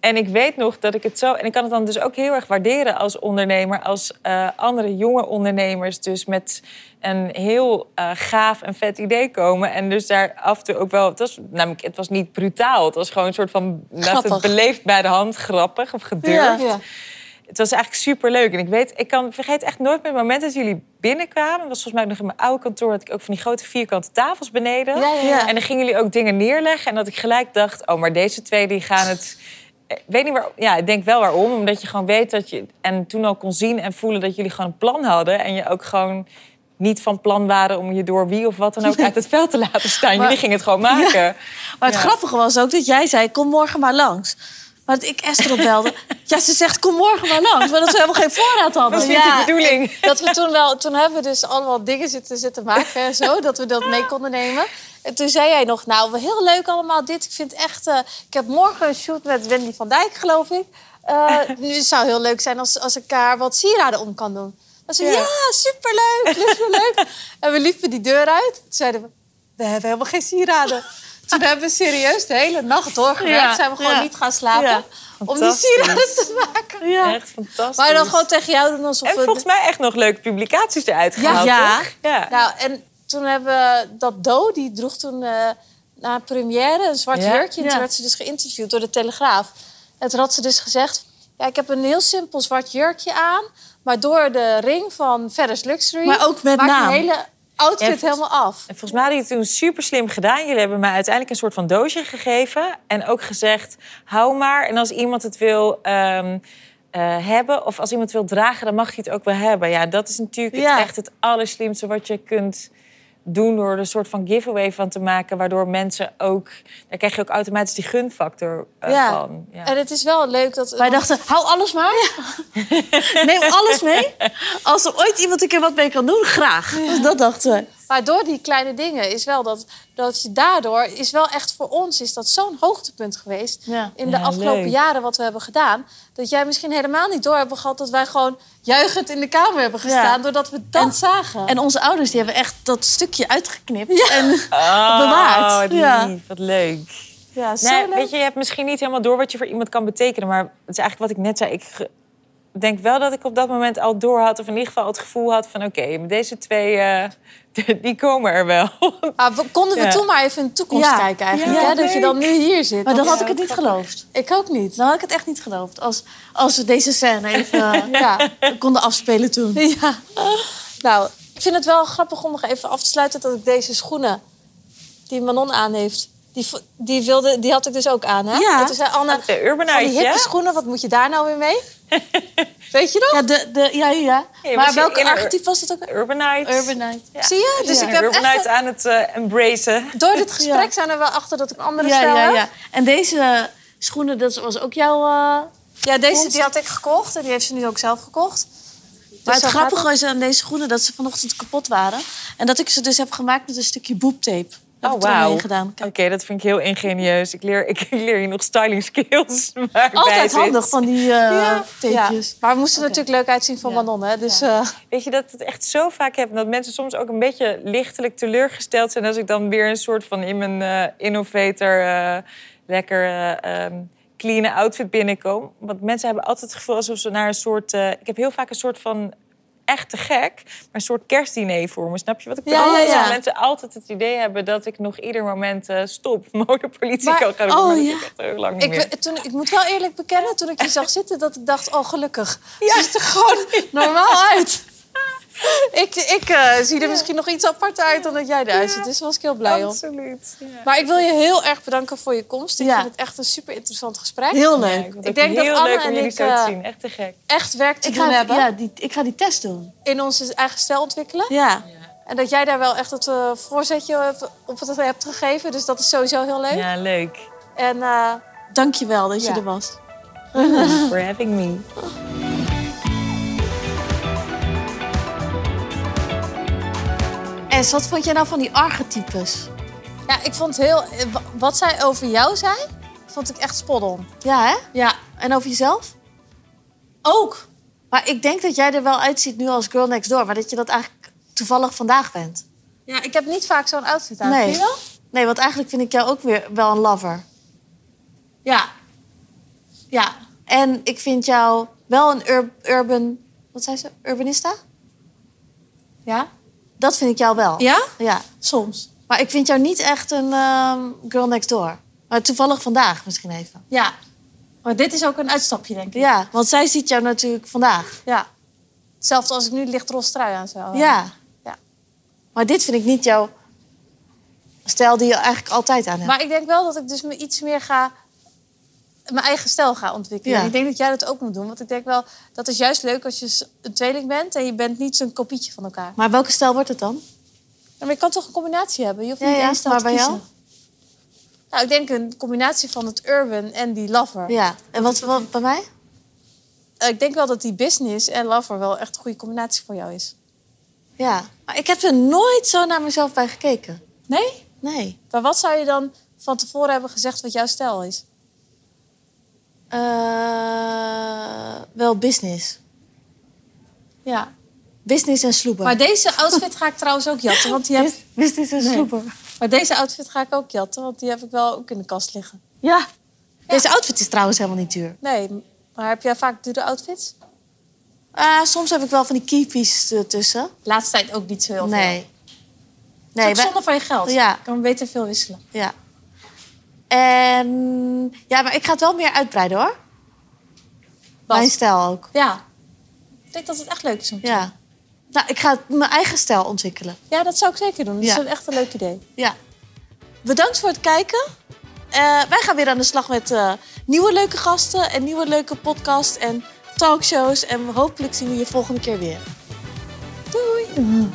C: En ik weet nog dat ik het zo... En ik kan het dan dus ook heel erg waarderen als ondernemer... als uh, andere jonge ondernemers dus met een heel uh, gaaf en vet idee komen. En dus daar af en toe ook wel... Het was, namelijk, het was niet brutaal. Het was gewoon een soort van... Met het beleefd bij de hand, grappig of gedurfd.
A: Ja.
C: het was eigenlijk super leuk. En ik weet, ik kan vergeet echt nooit meer het moment dat jullie binnenkwamen. Dat was volgens mij nog in mijn oude kantoor. Had ik ook van die grote vierkante tafels beneden.
B: Ja.
C: En dan gingen jullie ook dingen neerleggen. En dat ik gelijk dacht, oh, maar deze twee die gaan het. Ik weet niet waar. Ja, ik denk wel waarom. Omdat je gewoon weet dat je. En toen al kon zien en voelen dat jullie gewoon een plan hadden. En je ook gewoon niet van plan waren om je door wie of wat dan ook uit het veld te laten staan. jullie gingen het gewoon maken.
B: Maar het
C: Ja.
B: grappige was ook dat jij zei, kom morgen maar langs. Maar dat ik Esther opbelde. ja, ze zegt, kom morgen maar langs. Maar dat we helemaal geen voorraad hadden.
C: Dat was niet de bedoeling.
B: Dat we toen wel, toen hebben we dus allemaal dingen zitten, zitten maken en zo, dat we dat mee konden nemen. En toen zei jij nog, nou, heel leuk allemaal dit. Ik vind echt, eh, ik heb morgen een shoot met Wendy van Dijk, geloof ik. Eh, nu het zou heel leuk zijn als, als ik haar wat sieraden om kan doen. Dan zei
C: Ja.
B: ja, ja superleuk, superleuk. en we liepen die deur uit. Toen zeiden we, we hebben helemaal geen sieraden. Toen hebben we serieus de hele nacht doorgewerkt.
A: Ja,
B: Zijn we gewoon
A: ja.
B: niet gaan slapen
A: Ja.
B: om die sieraden te maken.
A: Ja.
C: Echt fantastisch.
B: Maar dan gewoon tegen jou doen alsof
C: En
B: we...
C: volgens mij echt nog leuke publicaties eruit gehaald,
B: Ja.
C: Ja.
B: Nou, en toen hebben we dat Do, die droeg toen eh, na een première een zwart
C: Ja?
B: jurkje. En
A: Ja.
B: toen werd ze dus geïnterviewd door de Telegraaf. En toen had ze dus gezegd... Ja, ik heb een heel simpel zwart jurkje aan. Maar door de ring van Ferris Luxury...
A: Maar ook met
B: maak
A: naam.
B: mijn hele outfit helemaal af.
C: En volgens mij hadden jullie het toen super slim gedaan. Jullie hebben mij uiteindelijk een soort van doosje gegeven. En ook gezegd, hou maar. En als iemand het wil ehm, eh, hebben of als iemand wil dragen... dan mag je het ook wel hebben. Ja, dat is natuurlijk het- echt het allerslimste wat je kunt doen... door er een soort van giveaway van te maken. Waardoor mensen ook... Daar krijg je ook automatisch die gunfactor eh,
B: Ja.
C: van. Ja.
B: En het is wel leuk dat...
A: Wij dachten, hou alles maar. Neem alles mee. Als er ooit iemand een keer wat mee kan doen, graag. Dus dat dachten we.
B: Maar door die kleine dingen is wel dat, dat je daardoor is wel echt voor ons is dat zo'n hoogtepunt geweest
A: Ja.
B: in de
C: Ja,
B: afgelopen
C: leuk.
B: jaren wat we hebben gedaan. Dat jij misschien helemaal niet door hebben gehad dat wij gewoon juichend in de kamer hebben gestaan
A: Ja.
B: doordat we dat
A: En-
B: zagen.
A: En onze ouders die hebben echt dat stukje uitgeknipt. En
C: Oh,
A: bewaard.
C: lief,
A: Ja.
C: wat leuk.
B: ja, zo
C: Nee,
B: leuk.
C: weet je, je hebt misschien niet helemaal door wat je voor iemand kan betekenen. Maar het is eigenlijk wat ik net zei. Ik ge- denk wel dat ik op dat moment al door had. Of in ieder geval het gevoel had van... oké, met deze twee, eh, die komen er wel.
B: Maar we- konden we
C: Ja.
B: toen maar even in de toekomst
A: Ja.
B: kijken eigenlijk.
A: Ja,
B: hè? Dat je dan nu hier zit.
A: maar dan
B: Dat
A: had ik het niet geloofd.
B: Ik ook niet.
A: Dan had ik het echt niet geloofd. Als, als we deze scène even eh,
B: Ja.
A: konden afspelen toen.
B: ja. Nou, ik vind het wel grappig om nog even af te sluiten dat ik deze schoenen die Manon aan heeft, die, die, wilde, die had ik dus ook aan. Hè?
A: Ja.
B: En toen zei Anne,
C: De
B: van die hippe
C: ja?
B: schoenen, wat moet je daar nou weer mee? Weet je nog?
A: Ja, de, de, ja, ja.
C: Ja,
A: maar welke archetype was het ook?
C: Urbanite.
A: Urbanite.
C: Ja.
B: Zie je? Dus
A: Ja.
B: ik heb
C: Urbanite
B: echt,
C: aan het eh embracen.
B: door dit gesprek
A: Ja.
B: zijn er wel achter dat ik een andere
A: Ja,
B: stijl
A: ja,
B: heb.
A: ja. En deze schoenen, dat was ook jouw... eh,
B: Ja, deze die had ik gekocht en die heeft ze nu ook zelf gekocht.
A: Maar
B: Dus
A: het
B: zo
A: grappige was aan deze schoenen dat ze vanochtend kapot waren. En dat ik ze dus heb gemaakt met een stukje boeptape.
C: Oh, wauw. Oké, dat vind ik heel ingenieus. Ik leer, ik leer je nog styling skills.
A: Altijd handig van die eh tapejes.
B: Ja. Maar we moesten natuurlijk leuk uitzien van
A: Ja.
B: Manon. Hè? Dus, eh,
C: Weet je dat ik het echt zo vaak heb? Dat mensen soms ook een beetje lichtelijk teleurgesteld zijn... als ik dan weer een soort van in mijn eh, innovator... eh, lekker eh, ehm, clean outfit binnenkom. Want mensen hebben altijd het gevoel alsof ze naar een soort... eh, ik heb heel vaak een soort van... Echt te gek, maar een soort kerstdiner voor me. Snap je wat ik
B: Ja,
C: bedoel?
B: ja, ja.
C: Dat mensen altijd het idee hebben dat ik nog ieder moment eh, stop. Modepolitie kan gaan
A: oh, ja.
C: ik echt heel lang niet
B: ik,
C: meer.
B: we- toen, ik moet wel eerlijk bekennen, toen ik je zag zitten, dat ik dacht, oh gelukkig. Ze ziet er gewoon normaal uit. ik ik eh, zie er misschien nog iets aparter uit dan dat jij eruit ziet. Dus daar was ik heel blij om.
C: Absoluut. Ja.
B: Maar ik wil je heel erg bedanken voor je komst. Ik
A: Ja.
B: vind het echt een super interessant gesprek.
A: Heel
C: Ja,
A: leuk.
C: ik,
B: denk dat
C: heel
B: Anne
C: leuk om
B: en
C: jullie
B: ik,
C: zo te
B: eh,
C: zien. Echt te gek.
B: Echt werk te
A: Ik
B: doen
A: ga,
B: hebben
A: ja, die, ik ga die test doen.
B: in onze eigen stijl ontwikkelen.
A: Ja.
B: En dat jij daar wel echt het eh, voorzetje op het hebt gegeven. Dus dat is sowieso heel leuk.
C: Ja, leuk.
B: En eh,
A: Dank je wel dat
B: Ja.
A: je er was.
C: For having me.
A: Wat vond jij nou van die archetypes?
B: ja, ik vond heel... eh, wa- Wat zij over jou zei, vond ik echt spot.
A: Ja, hè?
B: Ja,
A: En over jezelf?
B: ook.
A: Maar ik denk dat jij er wel uitziet nu als girl next door. Maar dat je dat eigenlijk toevallig vandaag bent.
B: Ja, ik heb niet vaak zo'n outfit aan.
A: Nee.
B: Vind je wel?
A: Nee, want eigenlijk vind ik jou ook weer wel een lover.
B: Ja. Ja.
A: En ik vind jou wel een ur- urban... Wat zei ze? Urbanista?
B: Ja?
A: Dat vind ik jou wel.
B: Ja?
A: Ja.
B: Soms.
A: Maar ik vind jou niet echt een ehm, girl next door. Maar toevallig vandaag misschien even.
B: Ja. Maar dit is ook een uitstapje, denk ik.
A: Ja, want zij ziet jou natuurlijk vandaag.
B: Ja. Hetzelfde als ik nu licht roze trui aan zou.
A: Ja.
B: Ja.
A: Maar dit vind ik niet jouw stijl die je eigenlijk altijd aan hebt.
B: Maar ik denk wel dat ik dus me iets meer ga... mijn eigen stijl ga ontwikkelen.
A: Ja.
B: En ik denk dat jij dat ook moet doen. Want ik denk wel, dat is juist leuk als je een tweeling bent... en je bent niet zo'n kopietje van elkaar.
A: Maar welke stijl wordt het dan?
B: Maar je kan toch een combinatie hebben? Je hoeft
A: Ja,
B: niet
A: ja,
B: één stijl
A: maar
B: te
A: bij
B: kiezen.
A: jou?
B: Nou, ik denk een combinatie van het urban en die lover.
A: Ja. En wat, wat bij mij?
B: Eh, Ik denk wel dat die business en lover wel echt een goede combinatie voor jou is.
A: Ja. Maar ik heb er nooit zo naar mezelf bij gekeken.
B: Nee?
A: Nee.
B: Maar wat zou je dan van tevoren hebben gezegd wat jouw stijl is?
A: Eh, wel business.
B: Ja.
A: Business en sloepen.
B: Maar deze outfit ga ik trouwens ook jatten. Want die heb...
A: Business en
B: Nee.
A: sloepen.
B: Maar deze outfit ga ik ook jatten. Want die heb ik wel ook in de kast liggen.
A: Ja. Deze outfit is trouwens helemaal niet duur.
B: Nee, maar heb jij vaak dure outfits?
A: Ah, soms heb ik wel van die keypieces ertussen.
B: Laatste tijd ook niet zo heel veel.
A: Nee.
B: Nee,
A: Nee,
B: is ook
A: wij-
B: zonde van je geld.
A: Ja.
B: Je kan beter veel wisselen.
A: Ja. En ja, maar ik ga het wel meer uitbreiden hoor.
B: Wat?
A: Mijn stijl ook.
B: Ja. Ik denk dat het echt leuk is om te
A: Ja. Nou, ik ga mijn eigen stijl ontwikkelen.
B: Ja, dat zou ik zeker doen. Dat
A: Ja.
B: is echt een leuk idee.
A: Ja. Bedankt voor het kijken. Eh, wij gaan weer aan de slag met eh, nieuwe leuke gasten en nieuwe leuke podcast en talkshows. En hopelijk zien we je volgende keer weer. Doei!